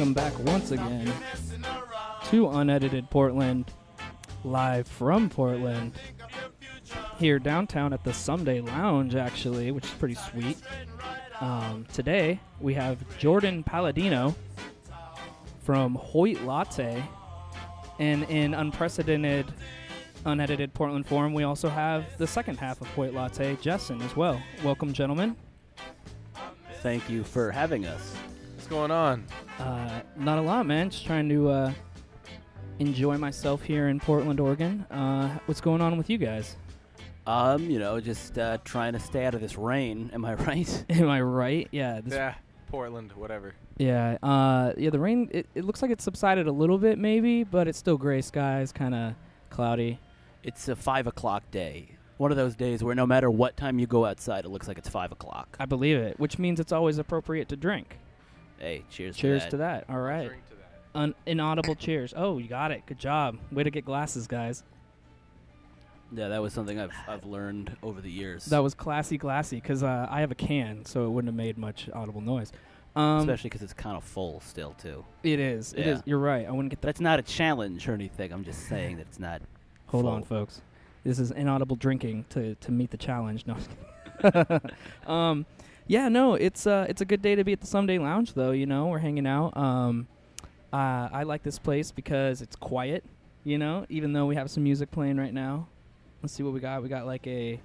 welcome back once again to Unedited Portland, live from Portland, here downtown at the Someday Lounge, actually, which is pretty sweet. Um, today we have Jordan Palladino from Hoyt Latte, and in unprecedented, unedited Portland form, we also have the second half of Hoyt Latte, Jessen, as well. Welcome, gentlemen. Thank you for having us. What's going on? Uh, not a lot, man. Just trying to uh, enjoy myself here in Portland, Oregon. Uh, what's going on with you guys? Um, you know, just uh, trying to stay out of this rain. Am I right? Am I right? Yeah. This, yeah, Portland, whatever. Yeah. Uh, yeah. The rain. It, it looks like it subsided a little bit, maybe, but it's still gray skies, kind of cloudy. It's a five o'clock day. One of those days where no matter what time you go outside, it looks like it's five o'clock. I believe it, which means it's always appropriate to drink. Hey, cheers! Cheers to to that. All right. Drink to that. Un- inaudible cheers. Oh, you got it. Good job. Way to get glasses, guys. Yeah, that was something I've I've learned over the years. That was classy, glassy, because uh, I have a can, so it wouldn't have made much audible noise. Um, especially because it's kind of full still too. It is. It Yeah. is. You're right. I wouldn't get that. That's not a challenge or anything. I'm just saying that it's not. Hold on, full. folks. This is inaudible drinking to, to meet the challenge. No. um, yeah, no, it's uh, it's a good day to be at the Someday Lounge, though. You know, we're hanging out. Um, uh, I like this place because it's quiet. You know, even though we have some music playing right now. Let's see what we got. We got like a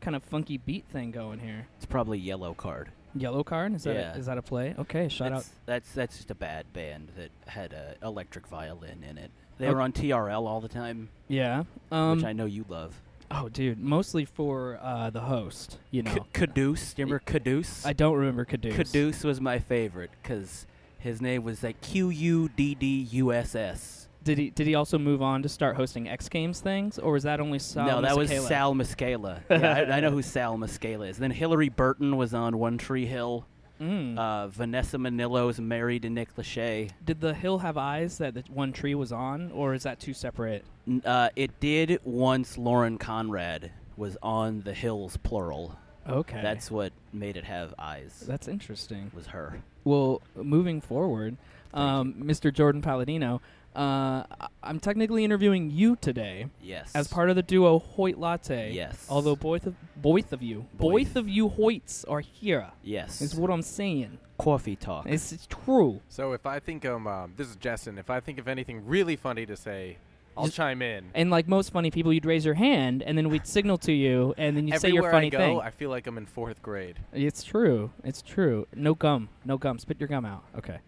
kind of funky beat thing going here. It's probably Yellowcard. Yellow card is that Yeah. a, is that a play? Okay, shout out. that's, That's that's just a bad band that had a electric violin in it. They Ok- were on TRL all the time, Yeah. Um, which I know you love. Oh, dude, mostly for uh, the host. You know, K- Quddus, do you remember Quddus? I don't remember Quddus. Quddus was my favorite because his name was like Q U D D U S S. Did he did he also move on to start hosting X Games things, or was that only Sal? No, that was Sal Masekela. yeah, I, I know who Sal Masekela is. Then Hilarie Burton was on One Tree Hill. Mm. Uh, Vanessa Minnillo's married to Nick Lachey. Did the hill have eyes that the one tree was on, or is that two separate? N- Uh, it did once Lauren Conrad was on the hills, plural. Okay, That's what made it have eyes. that's interesting. was her. Well, moving forward, um, Mr. Jordan Palladino, uh, I- I'm technically interviewing you today Yes. as part of the duo Hoyt Latte. Yes. Although both of both of you, Both. both of you Hoyts are here. Yes. Is what I'm saying. Coffee talk. It's, it's true. So if I think um, um this is Justin, If I think of anything really funny to say, I'll Just- chime in. And like most funny people, you'd raise your hand, and then we'd signal to you, and then you'd say your Everywhere funny I go, thing. I feel like I'm in fourth grade. It's true. It's true. No gum. No gum. Spit your gum out. Okay.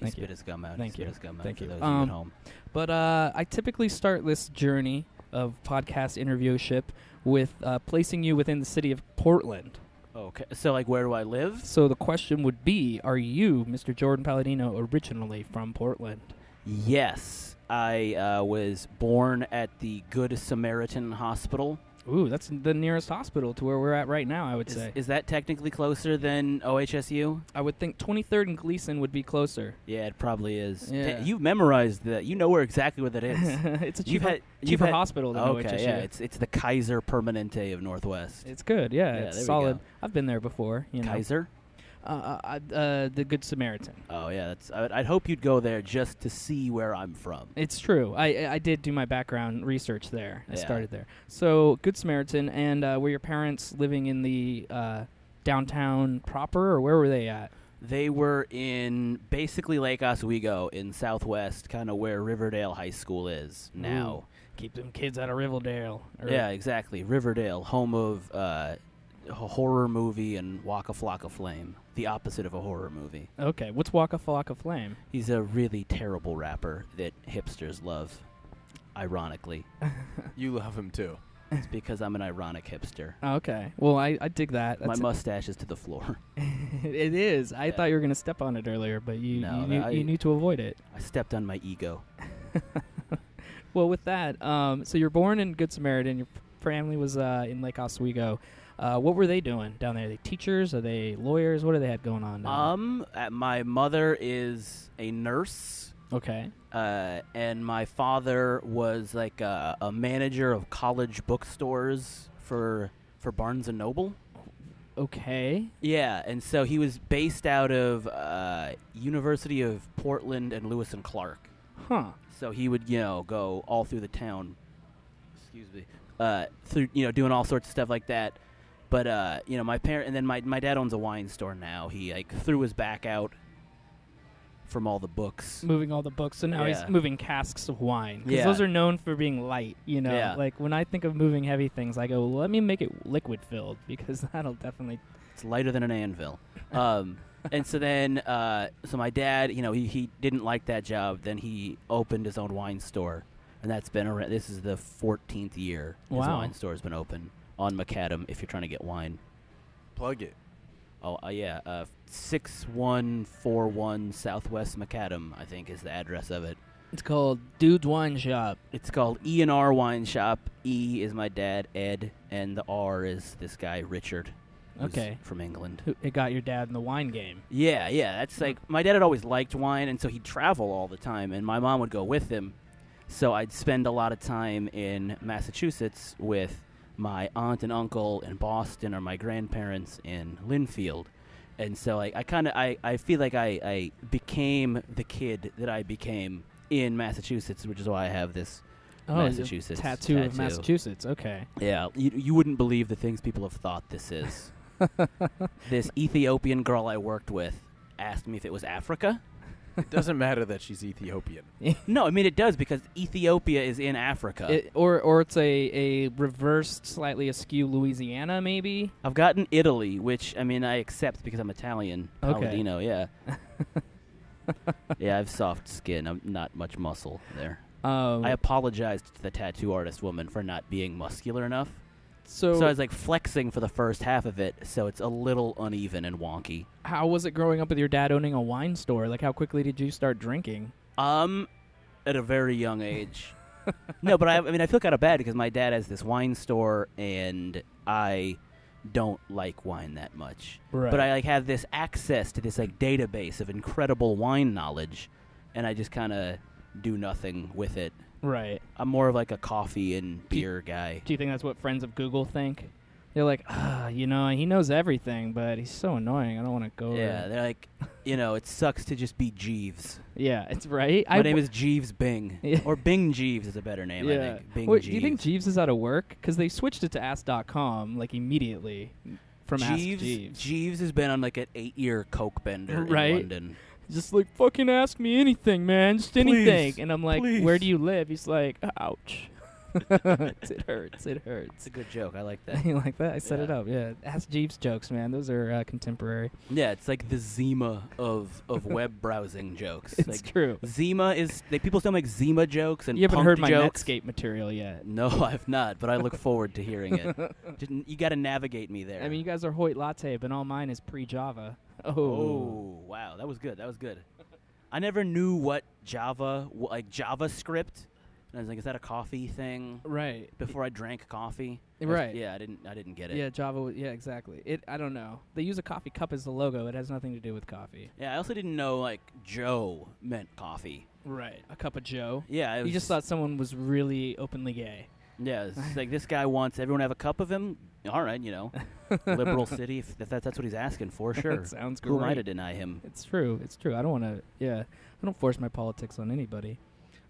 Thank spit you. his gum out. Thank he spit you. his gum out Thank for you. those Um, at home. But uh, I typically start this journey of podcast interviewship with uh, placing you within the city of Portland. Okay. So, like, where do I live? So the question would be: Are you, Mr. Jordan Palladino, originally from Portland? Yes. I uh, was born at the Good Samaritan Hospital. Ooh, that's the nearest hospital to where we're at right now. I would Is, say. is that technically closer than OHSU? I would think 23rd and Gleason would be closer. Yeah, it probably is. Yeah. Ta- you memorized that. You know where exactly where that is. it's a You've cheaper, had- you've cheaper had- hospital than okay, OHSU. yeah, it's it's the Kaiser Permanente of Northwest. It's good, yeah. Yeah, it's solid. I've been there before. You know, Kaiser. Uh, uh, uh, the Good Samaritan. Oh yeah, that's. I, I'd hope you'd go there just to see where I'm from. It's true. I I did do my background research there. I Yeah. started there. So Good Samaritan, and uh, were your parents living in the uh, downtown proper, or where were they at? They were in basically Lake Oswego in Southwest, kind of where Riverdale High School is now. Keep them kids out of Riverdale. Yeah, exactly. Riverdale, home of uh, horror movie and Waka Flocka Flame, the opposite of a horror movie. Okay. What's Waka Flocka Flame? He's a really terrible rapper that hipsters love. Ironically, You love him too. it's because I'm an ironic hipster. Okay. Well, I, I dig that. My That's mustache is to the floor. it is. I Yeah. thought you were gonna step on it earlier, but you No, you, knew, I- you knew to avoid it. I stepped on my ego. Well, with that, um, so you're born in Good Samaritan. Your family was uh, in Lake Oswego. Uh, what were they doing down there? Are they teachers? Are they lawyers? What do they had going on? down Um, uh, my mother is a nurse. okay. uh, and my father was like a, a manager of college bookstores for for Barnes and Noble. Okay. Yeah, and so he was based out of uh, University of Portland and Lewis and Clark. Huh. So he would, you know, go all through the town. Excuse me. Uh, through, you know, doing all sorts of stuff like that. But uh, you know, my parent and then my my dad owns a wine store now. He like threw his back out from all the books. Moving all the books, so now Yeah. he's moving casks of wine. Because Yeah. those are known for being light, you know? Yeah. Like, when I think of moving heavy things, I go, well, let me make it liquid filled, because that'll definitely. It's lighter than an anvil. Um, and so then, uh, so my dad, you know, he, he didn't like that job. Then he opened his own wine store, and that's been around. This is the 14th year his Wow. wine store has been open on Macadam. If you're trying to get wine, Plug it. oh uh, yeah, uh, six one four one Southwest Macadam, I think is the address of it. It's called Dude's Wine Shop. It's called E and R Wine Shop. E is my dad, Ed, and the R is this guy Richard, Okay. from England. Who- It got your dad in the wine game. Yeah, yeah. That's like my dad had always liked wine, and so he'd travel all the time, and my mom would go with him. So I'd spend a lot of time in Massachusetts with my aunt and uncle in Boston, or my grandparents in Lynnfield. And so I, I kind of I, I feel like I, I became the kid that I became in Massachusetts, which is why I have this Oh, Massachusetts tattoo, of tattoo. Massachusetts. Okay. Yeah, you, you wouldn't believe the things people have thought this is. this Ethiopian girl I worked with asked me if it was Africa. It doesn't matter that she's Ethiopian. No, I mean it does because Ethiopia is in Africa. It, or or it's a, a reversed, slightly askew Louisiana, maybe. I've gotten Italy, which I mean I accept because I'm Italian. Okay. Paladino, yeah. yeah, I have soft skin. I'm not much muscle there. Um, I apologized to the tattoo artist woman for not being muscular enough. So, So I was like flexing for the first half of it, so it's a little uneven and wonky. how was it growing up with your dad owning a wine store? Like, how quickly did you start drinking? Um, at a very young age. no, but I, I mean, I feel kind of bad because my dad has this wine store, and I don't like wine that much. Right. But I like have this access to this like database of incredible wine knowledge, and I just kind of do nothing with it. Right. I'm more of like a coffee and beer guy. Do you think that's what friends of Google think? They're like, ah, you know, he knows everything, but he's so annoying. I don't want to go. Yeah, there." they're like, you know, it sucks to just be Jeeves. yeah, it's right. My I name is Jeeves Bing, Yeah. or Bing Jeeves is a better name. I think. Bing Wait, Jeeves. do you think Jeeves is out of work? Because they switched it to Ask.com like immediately from Jeeves, Ask Jeeves. Jeeves has been on like an eight-year coke bender Right? in London. Just like fucking ask me anything, man. Just Please, anything. And I'm like, where do you live? He's like, ouch. it hurts. It hurts. It's a good joke. I like that. you like that? I set it up. Yeah. Ask Jeeves jokes, man. Those are uh, contemporary. yeah, it's like the Zima of of web browsing jokes. It's like true. Zima is they, people still make Zima jokes and You haven't punk heard my jokes. Netscape material yet. No, I've not, but I look forward to hearing it. Didn't, you got to navigate me there. I mean, you guys are Hoyt Latte, but all mine is pre-Java. Oh. Oh. oh wow, that was good. That was good. I never knew what Java, wh- like JavaScript. And I was like, is that a coffee thing? Right. Before I drank coffee. I- was- right. Yeah, I didn't. I didn't get it. Yeah, Java. w- Yeah, exactly. It. I don't know. They use a coffee cup as the logo. It has nothing to do with coffee. Yeah, I also didn't know like Joe meant coffee. Right. A cup of Joe. Yeah, it You was, just thought someone was really openly gay. Yeah, it's like this guy wants everyone to have a cup of him. All right, you know, liberal city. If that, that's what he's asking for, sure. Sounds Who am I to deny him? It's true. It's true. I don't want to. Yeah, I don't force my politics on anybody.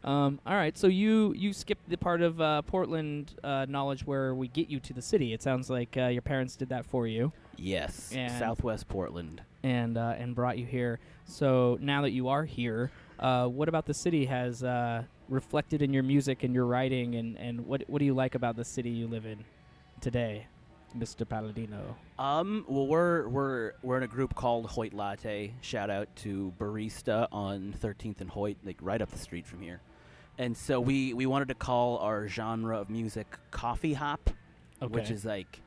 Um, all right. So you you skipped the part of uh, Portland uh, knowledge where we get you to the city. It sounds like uh, your parents did that for you Yes, And- Southwest Portland. and uh, and brought you here. So now that you are here, uh, what about the city has uh, reflected in your music and your writing, and, and what what do you like about the city you live in today, Mr. Palladino? Um, well, we're we're we're in a group called Hoyt Latte. Shout out to Barista on 13th and Hoyt, like right up the street from here. And so we we wanted to call our genre of music coffee hop, which is like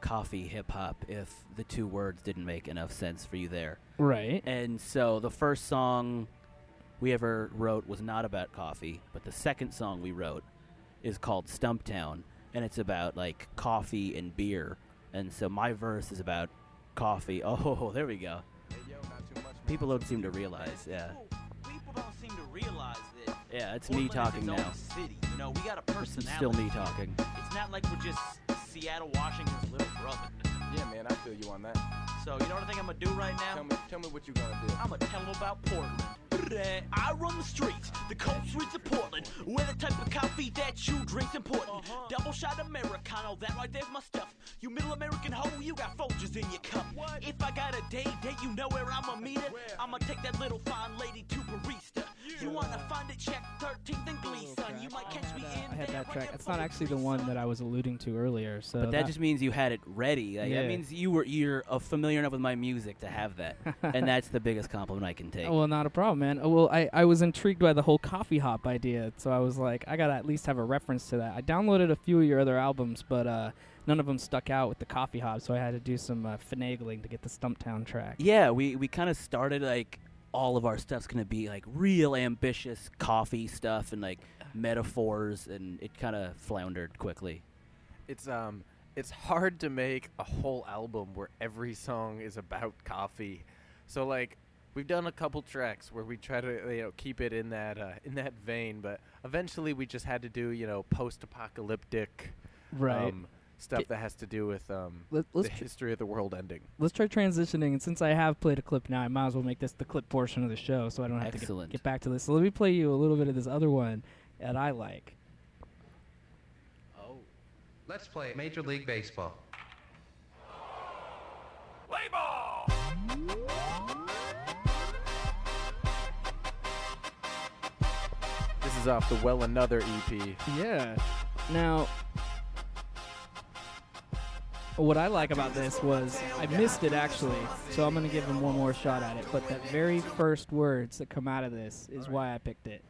coffee hip hop. If the two words didn't make enough sense for you there. Right. And so the first song we ever wrote was not about coffee, but the second song we wrote is called Stumptown, and it's about like coffee and beer. And so my verse is about coffee. Oh, there we go. People don't seem to realize, yeah. People don't seem to realize that. Yeah, it's me talking now. City. You know, we got a It's still me talking. It's not like we're just Seattle, Washington's little brother. Yeah, man, I feel you on that. So you know what I think I'm gonna do right now? Tell me, tell me what you're gonna do. I'm gonna tell them about Portland. I run the streets, the cold streets of Portland. We're the type of coffee that you drink's important. Uh-huh. Double shot Americano, that right there's my stuff. You middle American hoe, you got Folgers in your cup. What? If I got a date, date, you know where I'ma meet her. I'ma take that little fine lady to barista. You wanna find it, check that track. It's not actually the one that I was alluding to earlier. So But that just means you had it ready. Like, Yeah. That means you were you're uh, familiar enough with my music to have that, and that's the biggest compliment I can take. Well, not a problem, man. Oh, well, I, I was intrigued by the whole coffee hop idea, so I was like, I gotta at least have a reference to that. I downloaded a few of your other albums, but uh, none of them stuck out with the coffee hop, so I had to do some uh, finagling to get the Stumptown track. Yeah, we we kind of started like all of our stuff's gonna be like real ambitious coffee stuff and like metaphors, and it kind of floundered quickly. It's um, it's hard to make a whole album where every song is about coffee. So like, we've done a couple tracks where we try to you know keep it in that uh, in that vein, but eventually we just had to do you know post-apocalyptic Right. um, stuff Get- that has to do with um, Let, the let's tr- history of the world ending. let's try transitioning, and since I have played a clip now, I might as well make this the clip portion of the show, so I don't have to get, get back to this. So let me play you a little bit of this other one that I like. Oh. Let's play Major League Baseball. Play ball! This is off the Well Another EP. Yeah. Now, what I like about this was I missed it actually, so I'm gonna give him one more shot at it. But the very first words that come out of this is why I picked it.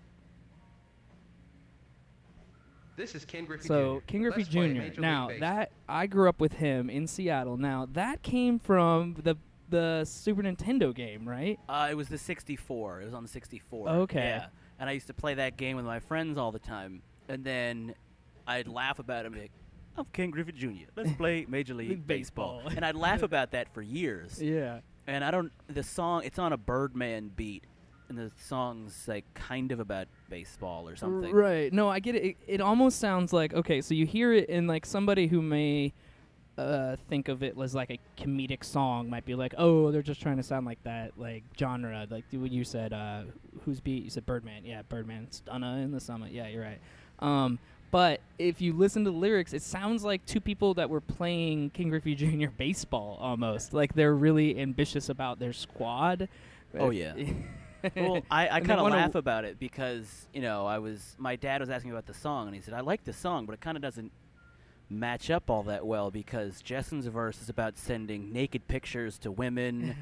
This is Ken Griffey So Jr. Ken Griffey Let's Jr. Now that I grew up with him in Seattle. Now that came from the the Super Nintendo game, right? Uh, it was the 64. It was on the 64. Okay. Yeah. And I used to play that game with my friends all the time. And then I'd laugh about it and be like, I'm Ken Griffith Jr. Let's play Major League League Baseball. Baseball. and I'd laugh about that for years. Yeah. And I don't, the song, it's on a Birdman beat. And the song's like kind of about baseball or something. Right. No, I get it. it. It almost sounds like okay. So you hear it in like somebody who may uh, think of it as like a comedic song might be like, oh, they're just trying to sound like that like genre. Like when you said uh, whose beat? You said Birdman. Yeah, Birdman. Stunna in the summit. Yeah, you're right. Um, but if you listen to the lyrics, it sounds like two people that were playing Ken Griffey Jr. baseball almost. Like they're really ambitious about their squad. Oh, yeah. well, I, I kind of laugh about it because you know I was my dad was asking me about the song and he said I like the song but it kind of doesn't match up all that well because Jessen's verse is about sending naked pictures to women,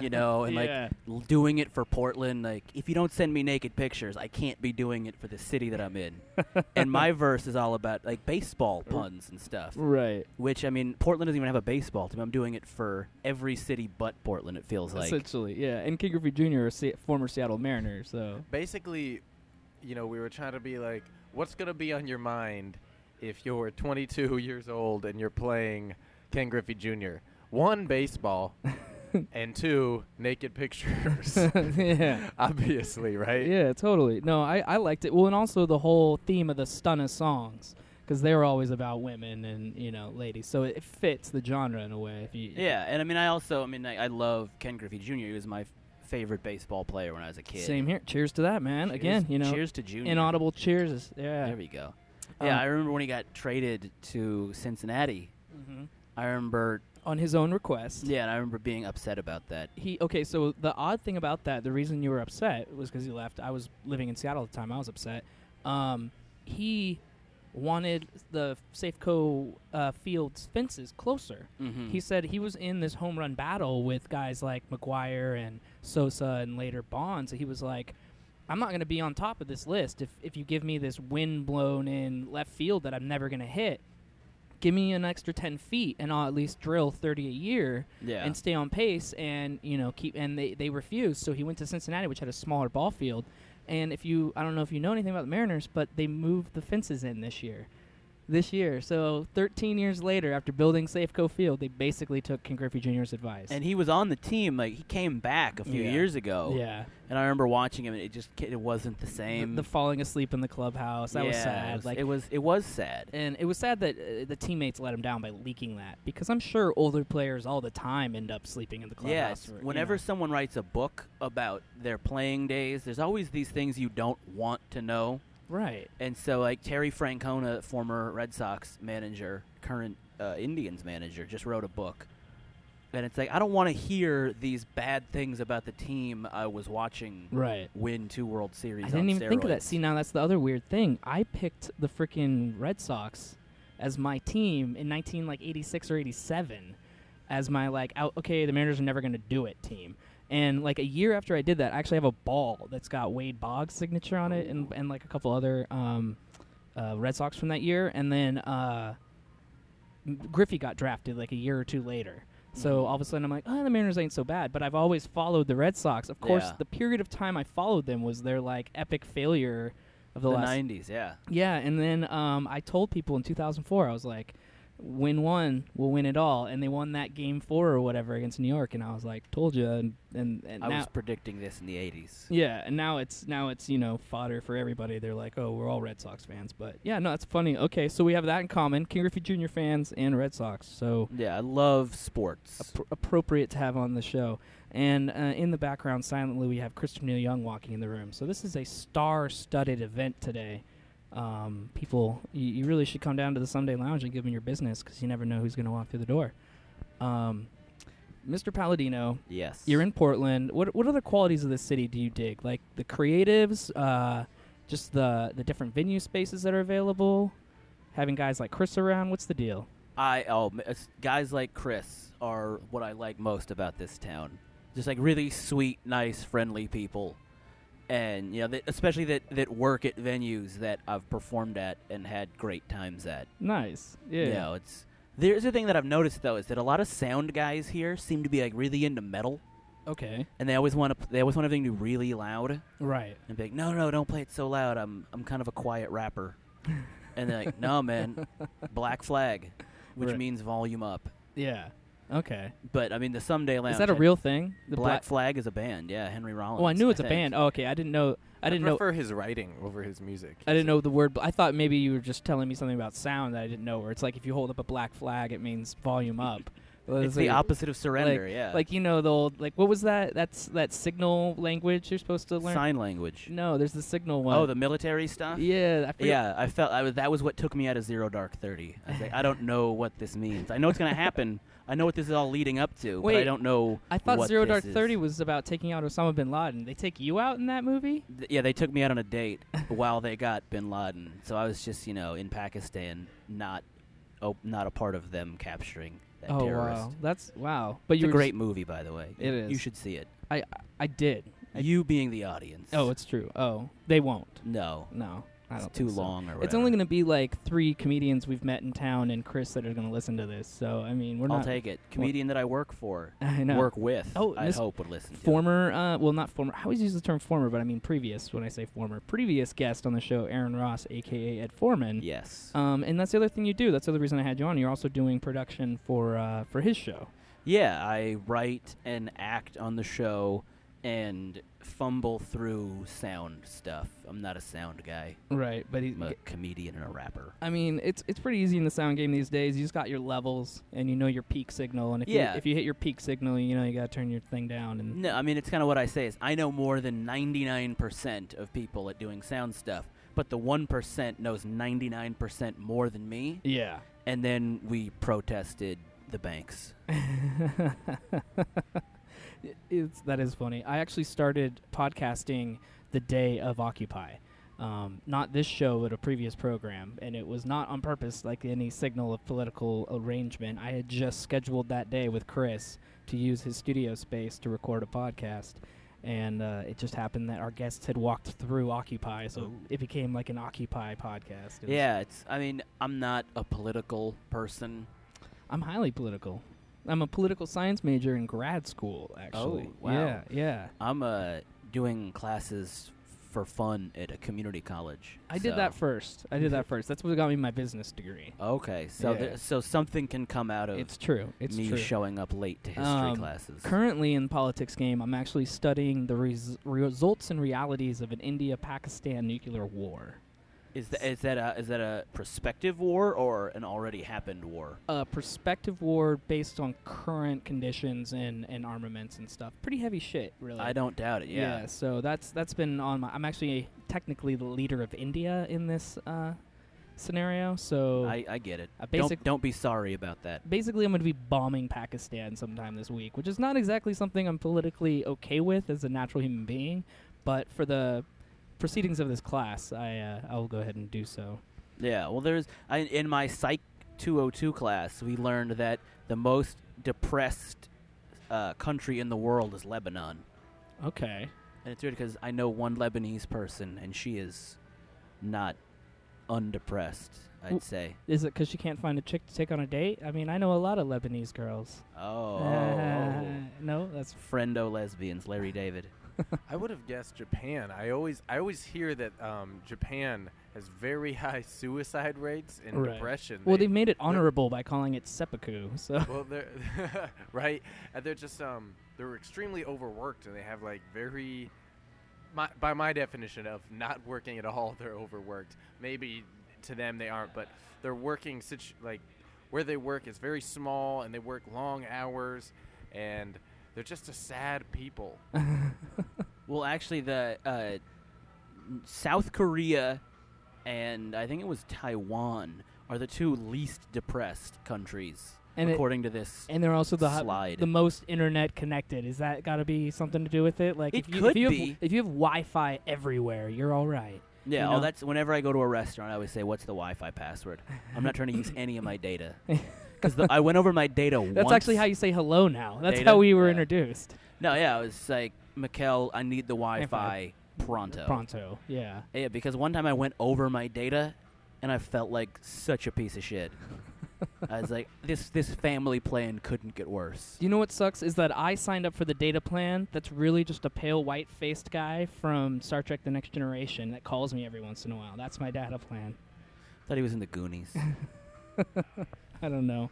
you know, and Yeah. like l- doing it for Portland. Like if you don't send me naked pictures, I can't be doing it for the city that I'm in. and my verse is all about like baseball puns and stuff. right. Which I mean, Portland doesn't even have a baseball team. I'm doing it for every city but Portland. It feels like. Essentially, yeah. And Ken Griffey Jr. a Se- former Seattle Mariner, so Basically, you know, we were trying to be like, what's gonna be on your mind if you're 22 years old and you're playing Ken Griffey Jr. One, baseball, and two, naked pictures. yeah. Obviously, right? Yeah, totally. No, I, I liked it. Well, and also the whole theme of the Stunna songs, because they were always about women and you know ladies, so it fits the genre in a way. If you Yeah, and I mean, I also, I mean, I, I love Ken Griffey Jr. He was my favorite baseball player when I was a kid. same here. Cheers to that, man. Again, you know, cheers to Junior. inaudible cheers. Yeah. There we go. Yeah, Um, I remember when he got traded to Cincinnati. Mhm. I remember, On his own request. yeah, and I remember being upset about that. he okay so the odd thing about that the reason you were upset was because he left i was living in seattle at the time i was upset um, he wanted the safeco uh, fields fences closer Mm-hmm. he said he was in this home run battle with guys like McGwire and sosa and later bonds So he was like i'm not going to be on top of this list if, if you give me this wind blown in left field that i'm never going to hit. Give me an extra 10 feet and i'll at least drill 30 a year yeah. and stay on pace and you know keep and they they refused. So he went to Cincinnati which had a smaller ball field. And if you I don't know if you know anything about the Mariners but they moved the fences in this year this year. So 13 years later, after building Safeco Field, they basically took Ken Griffey Jr.'s advice. And he was on the team. Like he came back a few Yeah. years ago. yeah, And I remember watching him, and it just it wasn't the the, same. the falling asleep in the clubhouse that was sad. It was, like it was. It was sad. and it was sad that uh, the teammates let him down by leaking that because I'm sure older players all the time end up sleeping in the clubhouse. Yes. or, you Whenever know. someone writes a book about their playing days, there's always these things you don't want to know. Right. And so, like Terry Francona, former Red Sox manager, current uh, Indians manager, just wrote a book. And it's like I don't want to hear these bad things about the team I was watching Right. win two World Series. I didn't even think of that. See, now that's the other weird thing. I picked the freaking Red Sox as my team in 19 like 86 or 87 as my like out, okay, the Mariners are never going to do it team. And like a year after I did that, I actually have a ball that's got Wade Boggs' signature on it and and like a couple other um, uh, Red Sox from that year. And then uh, Griffey got drafted like a year or two later. So all of a sudden I'm like, oh, the Mariners ain't so bad. But I've always followed the Red Sox. Of course, Yeah. the period of time I followed them was their like epic failure of the, the last. '90s. Yeah. Yeah, and then um, I told people in 2004, I was like, win one, we'll win it all, and they won that game four or whatever against New York, and I was like, told you, and and, and I now. was predicting this in the '80s. yeah, and now it's now it's you know fodder for everybody. They're like, oh, we're all Red Sox fans, but yeah, no, it's funny. Okay, so we have that in common: Ken Griffey Jr. fans and Red Sox. So Yeah, I love sports. appro- appropriate to have on the show. And uh, in the background, silently, we have Christopher Neil Young walking in the room. So this is a star-studded event today. Um, people, you, you really should come down to the Someday Lounge and give them your business because you never know who's going to walk through the door. Um, Mr. Palladino, yes. you're in Portland. What what other qualities of this city do you dig? Like the creatives, uh, just the the different venue spaces that are available, having guys like Chris around. What's the deal? I oh guys like Chris are what I like most about this town. Just like really sweet, nice, friendly people, and you know, that, especially that that work at venues that I've performed at and had great times at. Nice. Yeah. You know, it's there's a thing that I've noticed though is that a lot of sound guys here seem to be like really into metal, Okay. and they always want to they always want everything to be really loud. Right. and be like, no, no, don't play it so loud. I'm I'm kind of a quiet rapper. and they're like, no, man, Black Flag, which Right. means volume up. Yeah. Okay. But I mean, the Someday Lounge. Is that a real thing? The Black Flag is a band? Yeah, Henry Rollins. Oh, I knew it's a think. band. Oh, okay. I didn't know. I didn't know. prefer his writing over his music. I didn't know the word. I thought maybe you were just telling me something about sound that I didn't know. Where it's like if you hold up a black flag, it means volume up. It's like- the opposite of surrender. like, yeah, Like you know the old like what was that? That's that signal language you're supposed to learn. sign language. No, there's the signal one. Oh, the military stuff. yeah. I Yeah, I felt I was, that was what took me out of Zero Dark Thirty. I was like, I don't know what this means. I know it's going to happen. I know what this is all leading up to, but I Wait, don't know. I thought Zero Dark is. Thirty was about taking out Osama bin Laden. They take you out in that movie? Th- yeah, they took me out on a date while they got Bin Laden. So I was just, you know, in Pakistan, not, oh, not a part of them capturing that oh terrorist. wow, that's wow. But It's a great movie, by the way. It You- is. You should see it. I I did. I- you being the audience. Oh, it's true. Oh, they won't. no, No, it's too so. long. Or It's only going to be like three comedians we've met in town and Chris that are going to listen to this. So I mean, we're not I'll take it. Comedian that I work for, I know. work with. Oh, I hope would listen. to. Former, uh, well, not former. I always use the term former, but I mean previous when I say former. Previous guest on the show, Aaron Ross, aka Ed Foreman. Yes. Um, and that's the other thing you do. That's the other reason I had you on. You're also doing production for uh, for his show. Yeah, I write and act on the show and fumble through sound stuff. I'm not a sound guy. Right, but he's I'm a comedian and a rapper. I mean, it's it's pretty easy in the sound game these days. You just got your levels, and you know your peak signal. And if Yeah. you, if you hit your peak signal, you know you got to turn your thing down. And No, I mean it's kind of what I say is I know more than 99% of people at doing sound stuff, but the 1% knows 99% more than me. yeah, And then we protested the banks. it's that is funny. I actually started podcasting the day of Occupy. Um, not this show, but a previous program, and it was not on purpose, like any signal of political arrangement. I had just scheduled that day with Chris to use his studio space to record a podcast, and uh, it just happened that our guests had walked through Occupy, so Ooh. it became like an Occupy podcast. It Yeah, it's I mean, I'm not a political person. I'm highly political. I'm a political science major in grad school, actually. Oh, wow. Yeah, yeah. I'm uh doing classes for fun at a community college. I did that first. I did that first. That's what got me my business degree. Okay, so Yeah. th- so something can come out of It's true. It's me true. showing up late to history Um, classes. Currently in politics game, I'm actually studying the res- results and realities of an India-Pakistan nuclear war. Is that is that a is that a prospective war or an already happened war? A perspective war based on current conditions and, and armaments and stuff. Pretty heavy shit, really. I don't doubt it. Yeah. So that's that's been on my. I'm actually technically the leader of India in this uh, scenario. So I, I get it. Don't don't be sorry about that. basically, I'm going to be bombing Pakistan sometime this week, which is not exactly something I'm politically okay with as a natural human being. But for the proceedings of this class, I uh, I will go ahead and do so. Yeah. Well, there's I, in my Psych 202 class, we learned that the most depressed uh, country in the world is Lebanon, Okay. and it's weird because I know one Lebanese person, and she is not undepressed. I'd say. Is it because she can't find a chick to take on a date? I mean, I know a lot of Lebanese girls. Oh. Uh, no, that's Friendo lesbians, Larry David. I would have guessed Japan. I always I always hear that um, Japan has very high suicide rates and Right. depression. well. They- They made it honorable by calling it seppuku. So well, they're right, and they're just um they're extremely overworked, and they have like very, my, by my definition of not working at all, they're overworked. Maybe to them they aren't, but they're working such like where they work is very small, and they work long hours, and they're just a sad people. Well, actually, the uh, South Korea and I think it was Taiwan are the two least depressed countries, And it- according to this. and they're also the Slide. the most internet connected. Is that got to be something to do with it? Like It if you, could if you be. have if you have Wi-Fi everywhere, you're all right. yeah, you oh, know? that's whenever I go to a restaurant, I always say, "What's the Wi-Fi password?" I'm not trying to use any of my data because I went over my data That's once. actually how you say hello now. That's Data? how we were Yeah. introduced. No, yeah, I was like, "Mikkel, I need the Wi-Fi pronto." Pronto. Yeah. Yeah, because one time I went over my data, and I felt like such a piece of shit. I was like, "This this family plan couldn't get worse." You know what sucks is that I signed up for the data plan. That's really just a pale white-faced guy from Star Trek: The Next Generation that calls me every once in a while. That's my data plan. Thought he was in the Goonies. I don't know.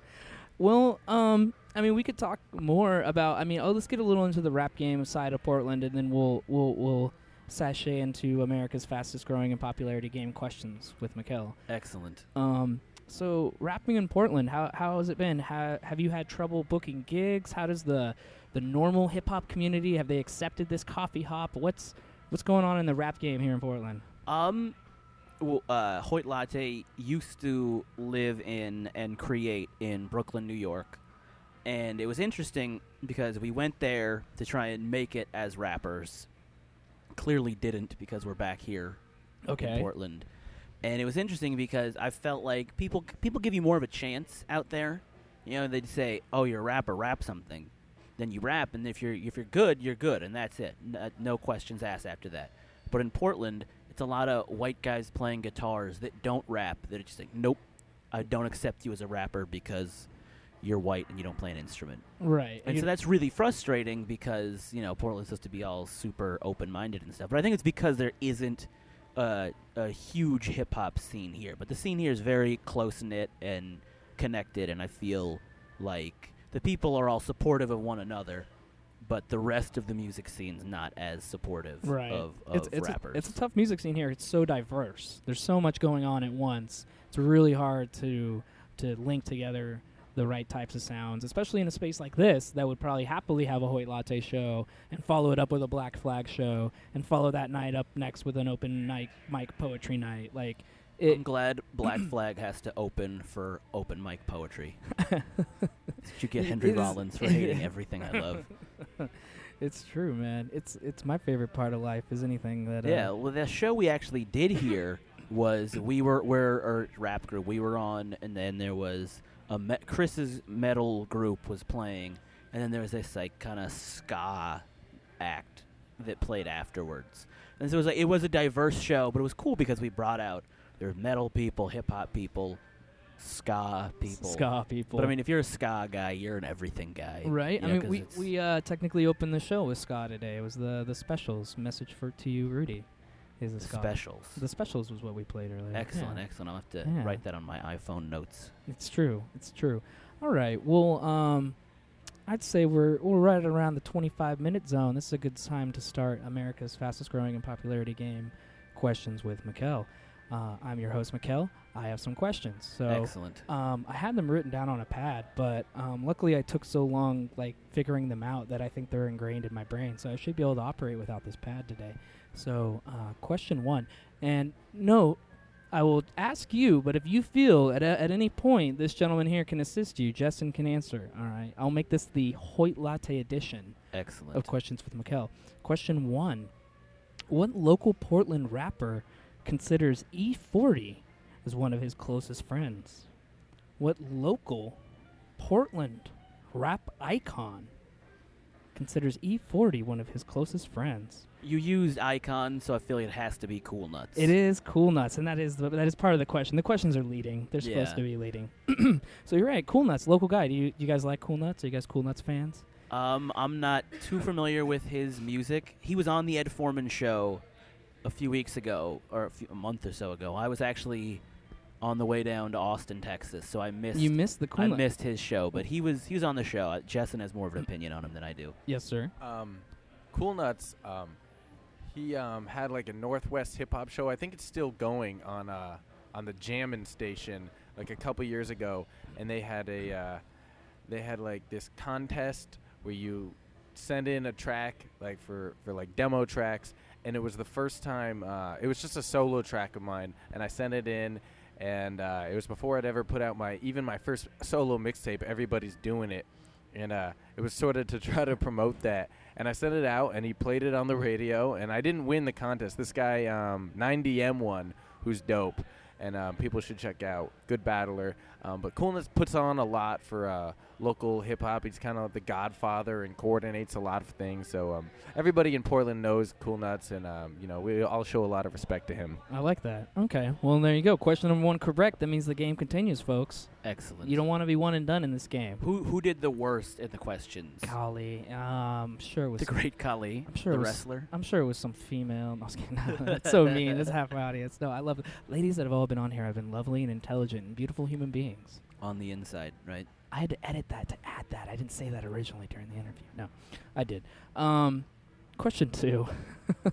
Well, um, I mean, we could talk more about. I mean, oh, let's get a little into the rap game side of Portland, and then we'll we'll we'll sashay into America's fastest growing and popularity game questions with Mikkel. Excellent. Um, so rapping in Portland, how how has it been? Ha- have you had trouble booking gigs? How does the the normal hip hop community have they accepted this coffee hop? What's what's going on in the rap game here in Portland? Um, well, uh, Hoyt Latte used to live in and create in Brooklyn, New York, and it was interesting because we went there to try and make it as rappers. Clearly, didn't because we're back here okay. in Portland, and it was interesting because I felt like people people give you more of a chance out there. You know, they'd say, "Oh, you're a rapper, rap something." Then you rap, and if you're if you're good, you're good, and that's it. N- uh, no questions asked after that. But in Portland, it's a lot of white guys playing guitars that don't rap. That are just like, "Nope, I don't accept you as a rapper because you're white and you don't play an instrument." Right. And You- so that's really frustrating because you know Portland's supposed to be all super open-minded and stuff. But I think it's because there isn't uh, a huge hip hop scene here. But the scene here is very close knit and connected, and I feel like the people are all supportive of one another. But the rest of the music scene's not as supportive right. of, of it's, it's rappers. A, it's a tough music scene here. It's so diverse. There's so much going on at once. It's really hard to to link together the right types of sounds, especially in a space like this that would probably happily have a Hoyt Latte show and follow it up with a Black Flag show and follow that night up next with an open night mic poetry night. Like it, I'm glad Black Flag has to open for open mic poetry. you get Henry Rollins for hating everything I love. it's true, man. It's it's my favorite part of life is anything that uh, Yeah, well, the show we actually did here was we were we're our rap group we were on, and then there was me- Chris's metal group was playing, and then there was this like kind of ska act that played afterwards. And so it was like it was a diverse show, but it was cool because we brought out there were metal people, hip hop people, ska people. ska people. But I mean, if you're a ska guy, you're an everything guy, Right. you I know, mean, 'cause we we uh, technically opened the show with ska today. It was the the specials message for to you, Rudy. He's a The scholar. specials. The specials was what we played earlier. Excellent, Yeah. excellent. I'll have to Yeah. write that on my iPhone notes. It's true. It's true. All right. Well, um, I'd say we're we're right around the 25 minute zone. This is a good time to start America's fastest growing and popularity game, questions with Mikkel. Uh, I'm your host, Mikkel. I have some questions. So Excellent. um, I had them written down on a pad, but um, luckily I took so long like figuring them out that I think they're ingrained in my brain. So I should be able to operate without this pad today. So uh, question one, and no, I will ask you, but if you feel at, a, at any point this gentleman here can assist you, Justin can answer. All right, I'll make this the Hoyt Latte edition Excellent. of questions with Mikkel. Question one: What local Portland rapper considers E40 as one of his closest friends? What local Portland rap icon considers E40 one of his closest friends? You used icon, so I feel like it has to be Cool Nutz. It is Cool Nutz, and that is the, that is part of the question. The questions are leading; they're supposed Yeah. to be leading. so you're right, Cool Nutz, local guy. Do you you guys like Cool Nutz? Are you guys Cool Nutz fans? Um, I'm not too familiar with his music. He was on the Ed Foreman show a few weeks ago, or a, few, a month or so ago. I was actually on the way down to Austin, Texas, so I missed. You missed the Cool I Nuts. missed his show, but he was he was on the show. Uh, Jessen has more of an opinion on him than I do. Yes, sir. Um, cool Nuts. Um, he um, had like a Northwest hip hop show. I think it's still going on uh, on the Jammin' station like a couple years ago, and they had a uh, they had like this contest where you send in a track like for for like demo tracks, and it was the first time. Uh, it was just a solo track of mine, and I sent it in. And uh, it was before I'd ever put out my even my first solo mixtape. Everybody's doing it, and uh, it was sort of to try to promote that. And I sent it out, and he played it on the radio, and I didn't win the contest. This guy, um, 9DM won, who's dope, and um, people should check out. Good battler, um, but Cool Nutz puts on a lot for uh, local hip hop. He's kind of like the godfather and coordinates a lot of things. So um, everybody in Portland knows Cool Nutz, and um, you know we all show a lot of respect to him. I like that. Okay. Well, there you go. Question number one correct. That means the game continues, folks. Excellent. You don't want to be one and done in this game. who who did the worst in the questions? Golly, um, sure it was. The great Khali, I'm sure the it was- wrestler. I'm sure it was some female. No, I was kidding. That's so mean. That's half my audience. No, I love it. Ladies that have all been on here have been lovely and intelligent and beautiful human beings. on the inside, right? I had to edit that to add that. I didn't say that originally during the interview. No, I did. Um, question two.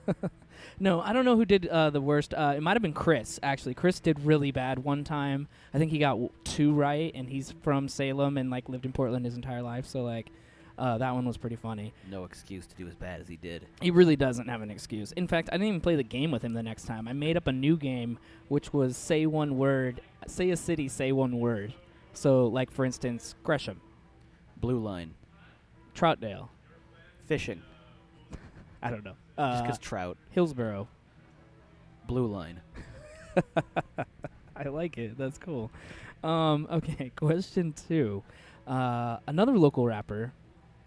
no, I don't know who did uh, the worst. Uh, it might have been Chris. Actually, Chris did really bad one time. I think he got w- two right, and he's from Salem and like lived in Portland his entire life. So like, uh, that one was pretty funny. No excuse to do as bad as he did. He really doesn't have an excuse. In fact, I didn't even play the game with him the next time. I made up a new game, which was say one word, say a city, say one word. So, like for instance, Gresham, Blue line, Troutdale. fishing, I don't know. just Uh, because trout. Hillsboro. Blue line. I like it. That's cool. Um, okay, question two. Uh, another local rapper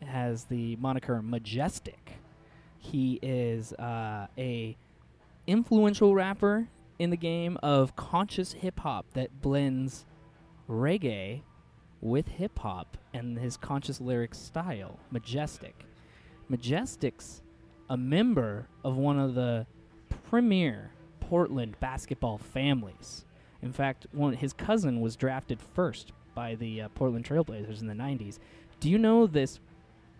has the moniker Majestic. He is uh, a influential rapper in the game of conscious hip hop that blends reggae with hip hop and his conscious lyric style. Majestic. Majestic's a member of one of the premier Portland basketball families. In fact, one his cousin was drafted first by the uh, Portland Trailblazers in the 90s. Do you know this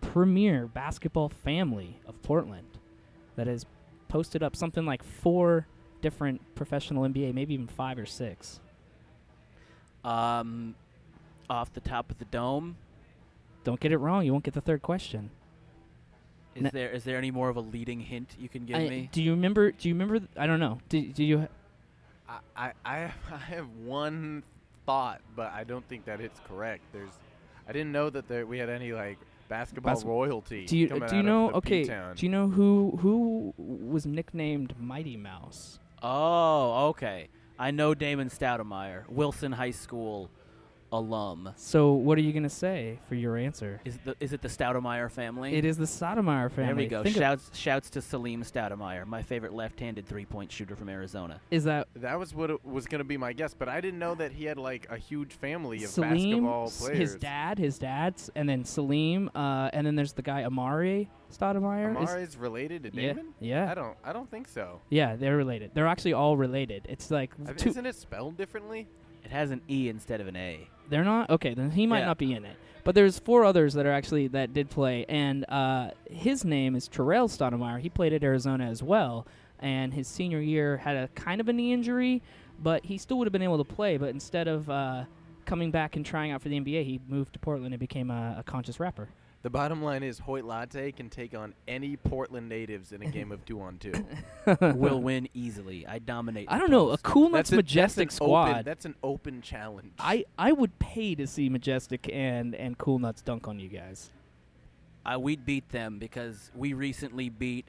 premier basketball family of Portland that has posted up something like four different professional NBA, maybe even five or six? Um, off the top of the dome. Don't get it wrong, you won't get the third question. Is Na- there is there any more of a leading hint you can give I- me? Do you remember? Do you remember? th- I don't know. Do, do you? I, I, I have- I have one thought, but I don't think that it's correct. There's, I didn't know that there, we had any like basketball Bas- royalty. Do you? Do you know? Okay. P-town. Do you know who who was nicknamed Mighty Mouse? Oh, okay. I know Damon Stoudamire, Wilson High School alum. So what are you gonna say for your answer? Is, the, is it the Stoudamire family? It is the Stoudamire family. There we go. Think of- Shouts, shouts to Salim Stoudamire, my favorite left-handed three-point shooter from Arizona. is that That was what it was going to be my guess, but I didn't know that he had like a huge family of Salim, basketball s- players. his dad, his dad's, and then Salim, uh, and then there's the guy Amar'e Stoudemire. Is- Amar'e's related to yeah, Damon? yeah, I don't. I don't think so. yeah. They're related. They're actually all related. It's like I- two. Isn't it spelled differently? It has an E instead of an A. They're not okay. Then he might Yeah. not be in it. But there's four others that are actually that did play, and uh, his name is Terrell Stoudemire. He played at Arizona as well, and his senior year had a kind of a knee injury, but he still would have been able to play. But instead of uh, coming back and trying out for the NBA, he moved to Portland and became a, a conscious rapper. The bottom line is Hoyt Latte can take on any Portland natives in a game of two on two. will win easily. I dominate. I don't know a cool That's nuts majestic that's an squad. Open, that's an open challenge. I I would pay to see majestic and and Cool Nutz dunk on you guys. I, we'd beat them because we recently beat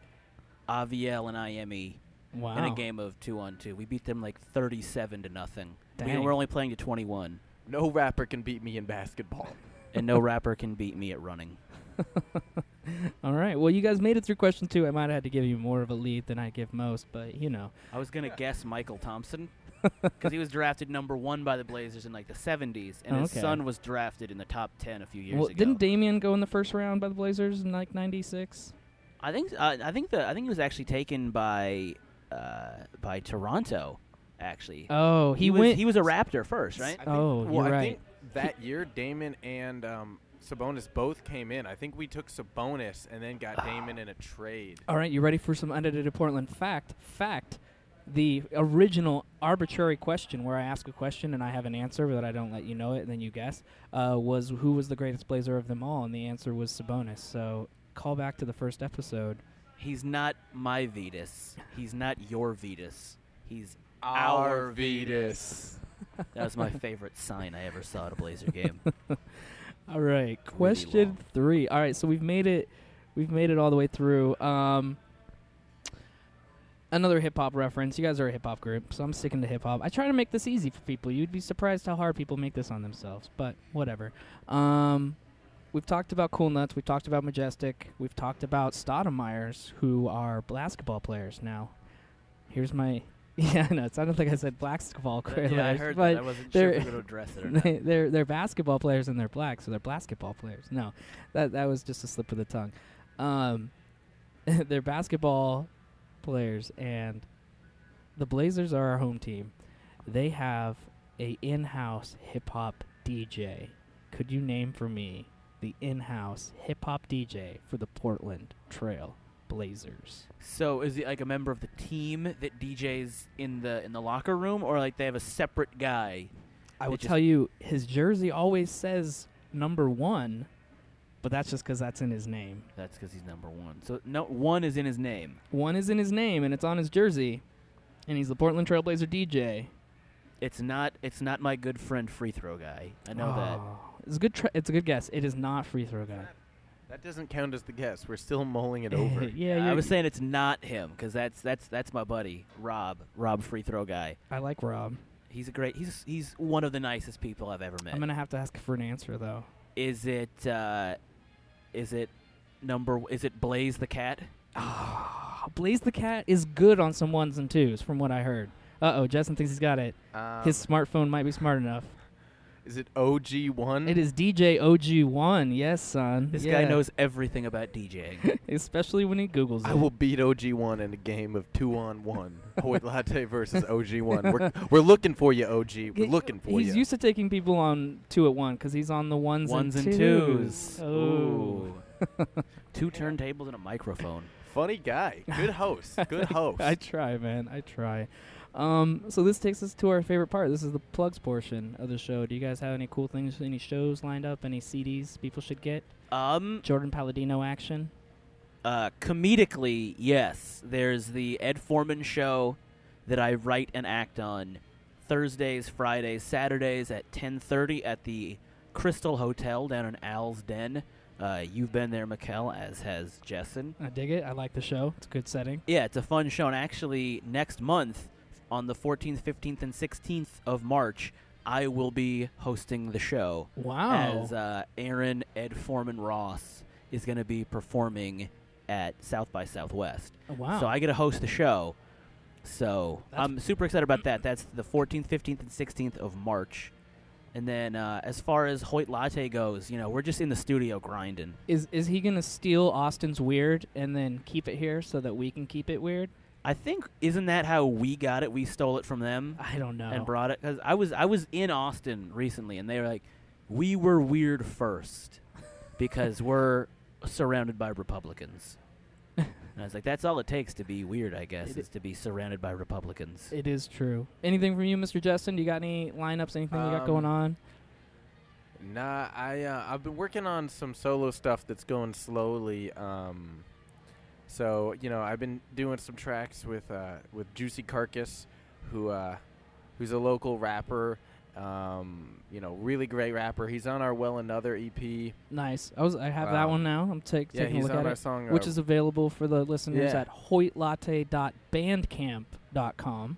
Aviel and IME Wow. in a game of two on two. We beat them like thirty-seven to nothing. We, Dang. we're only playing to twenty-one, no rapper can beat me in basketball. And no rapper can beat me at running. All right. Well, you guys made it through question two. I might have had to give you more of a lead than I give most, but you know. I was gonna guess Mychal Thompson because he was drafted number one by the Blazers in like the '70s, and his Okay. son was drafted in the top ten a few years well, ago. didn't Damian go in the first round by the Blazers in like '96? I think uh, I think the I think he was actually taken by uh, by Toronto. Actually, Oh, he, was went. he was a Raptor first, right? I think, Oh, well, you're I right. think that year Damon and um, Sabonis both came in. I think we took Sabonis and then got Damon in a trade. All right, you ready for some unedited Portland fact? Fact. The original arbitrary question, where I ask a question and I have an answer, but I don't let you know it, and then you guess, uh, was who was the greatest Blazer of them all, and the answer was Sabonis. So call back to the first episode. He's not my Vydas. He's not your Vydas. He's Our Vydas. That was my favorite sign I ever saw at a Blazer game. All right, question three. All right, so we've made it. We've made it all the way through. Um, another hip hop reference. You guys are a hip hop group, so I'm sticking to hip hop. I try to make this easy for people. You'd be surprised how hard people make this on themselves, but whatever. Um, we've talked about Cool Nutz. We've talked about Majestic. We've talked about Stoudamires, who are basketball players now. Here's my. Yeah, no, it's, I don't think I said basketball players, yeah, I heard but that. I wasn't sure if they're- we were going to address it or not. they, they're they're basketball players and they're black, so they're basketball players. No, that that was just a slip of the tongue. Um, they're basketball players, and the Blazers are our home team. They have a in-house hip hop DJ. Could you name for me the in-house hip hop DJ for the Portland Trail Blazers? So is he like a member of the team that DJs in the in the locker room, or like they have a separate guy? I will tell you, his jersey always says number one, but that's just because that's in his name. That's because he's number one. So no one is in his name. One is in his name and it's on his jersey, and he's the Portland Trailblazer DJ. It's not. It's not my good friend free throw guy. I know that. Oh, It's a good. Tra- it's a good guess. It is not free throw guy. That doesn't count as the guess. We're still mulling it over. yeah, I was saying it's not him because that's that's that's my buddy Rob. Rob free throw guy. I like Rob. He's a great. He's he's one of the nicest people I've ever met. I'm gonna have to ask for an answer though. is it uh, is it number? Is it Blaze the cat? Ah, Blaze the Cat is good on some ones and twos, from what I heard. Uh oh, Justin thinks he's got it. Um, His smartphone might be smart enough. Is it OG one? It is DJ OG1. Yes, son. This Yeah. guy knows everything about DJing. especially when he Googles I it. I will beat OG one in a game of two on one. Hoyt Latte versus OG one. We're we're looking for you, OG. We're He- looking for He's you. He's used to taking people on two at one because he's on the ones, Ones and twos. twos. Oh. Ooh. Two turntables and a microphone. Funny guy. Good host. Good host. I try, man. I try. Um, so this takes us to our favorite part. This is the plugs portion of the show. Do you guys have any cool things, any shows lined up, any CDs people should get? Um, Jordan Palladino action. uh, comedically, yes. There's the Ed Foreman show that I write and act on Thursdays, Fridays, Saturdays at 10:30 at the Crystal Hotel down in Al's Den. Uh, you've been there, Mikkel, as has Jessen. I dig it. I like the show. It's a good setting. Yeah, it's a fun show. And actually, next month, on the 14th, 15th, and 16th of March, I will be hosting the show. Wow. As uh, Aaron Ed Foreman Ross is going to be performing at South by Southwest. wow. So I get to host the show. So That's- I'm super excited about that. That's the 14th, 15th, and 16th of March. And then uh, as far as Hoyt Latte goes, you know, we're just in the studio grinding. is is he gonna steal Austin's weird and then keep it here so that we can keep it weird? I think isn't that how we got it? We stole it from them I don't know. and brought it because I was I was in Austin recently, and they were like, "We were weird first because we're surrounded by Republicans." and I was like, "That's all it takes to be weird, I guess, It- is to be surrounded by Republicans." it is true. Anything from you, Mr. Justin? Do you got any lineups? Anything you got going Um, on? Nah, I uh, I've been working on some solo stuff that's going slowly. Um, so you know, I've been doing some tracks with uh, with Juicy Carcass, who uh, who's a local rapper. Um, you know, really great rapper. He's on our Well Another EP. Nice. I was. I have that um, one now. I'm take, Yeah, taking a look on at our it, song, which uh, is available for the listeners Yeah. at hoytlatte.bandcamp.com.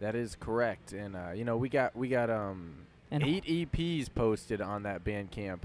That is correct, and uh, you know we got we got um And eight EPs posted on that Bandcamp,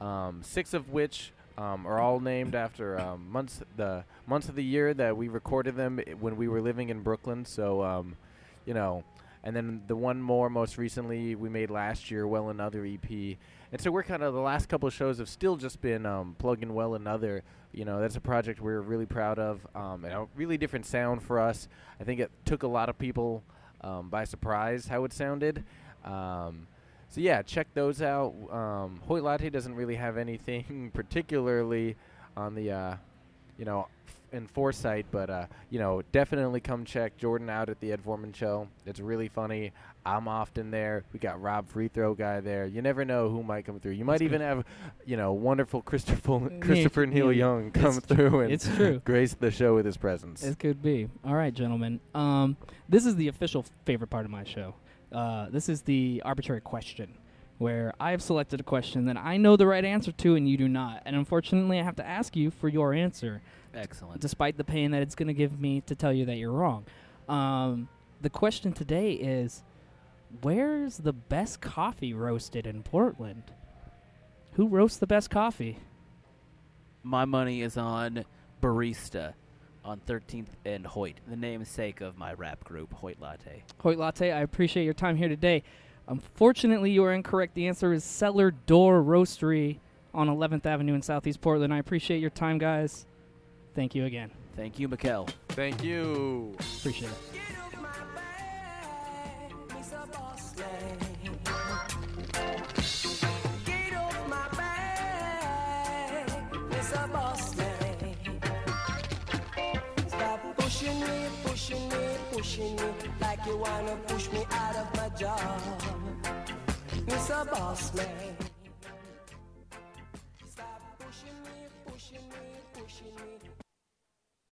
um, six of which um, are all named after um, months the months of the year that we recorded them when we were living in Brooklyn. So um, you know, and then the one more most recently we made last year, well another EP. And so we're kind of the last couple of shows have still just been um, plugging well another. You know, that's a project we're really proud of, um, and a really different sound for us. I think it took a lot of people um, by surprise how it sounded. Um, so yeah, check those out. Um, Hoyt Latte doesn't really have anything particularly on the, uh, you know, f- in foresight, but uh, you know, definitely come check Jordan out at the Ed Foreman Show. It's really funny. I'm often there. We got Rob Free Throw guy there. You never know who might come through. You might even have, you know, wonderful Christopher Christopher Neil Young come through and It's true. grace the show with his presence. It could be. All right, gentlemen. Um, this is the official favorite part of my show. Uh, this is the arbitrary question, where I have selected a question that I know the right answer to and you do not. And unfortunately, I have to ask you for your answer, Excellent. despite the pain that it's going to give me to tell you that you're wrong. Um, the question today is Where's the best coffee roasted in Portland? Who roasts the best coffee? My money is on Barista on 13th and Hoyt, the namesake of my rap group, Hoyt Latte. Hoyt Latte, I appreciate your time here today. Unfortunately, you are incorrect. The answer is Cellar Door Roastery on 11th Avenue in Southeast Portland. I appreciate your time, guys. Thank you again. Thank you, Mikkel. Thank you. Appreciate it. Pushing me like you wanna push me out of my job, Mr. Boss Man.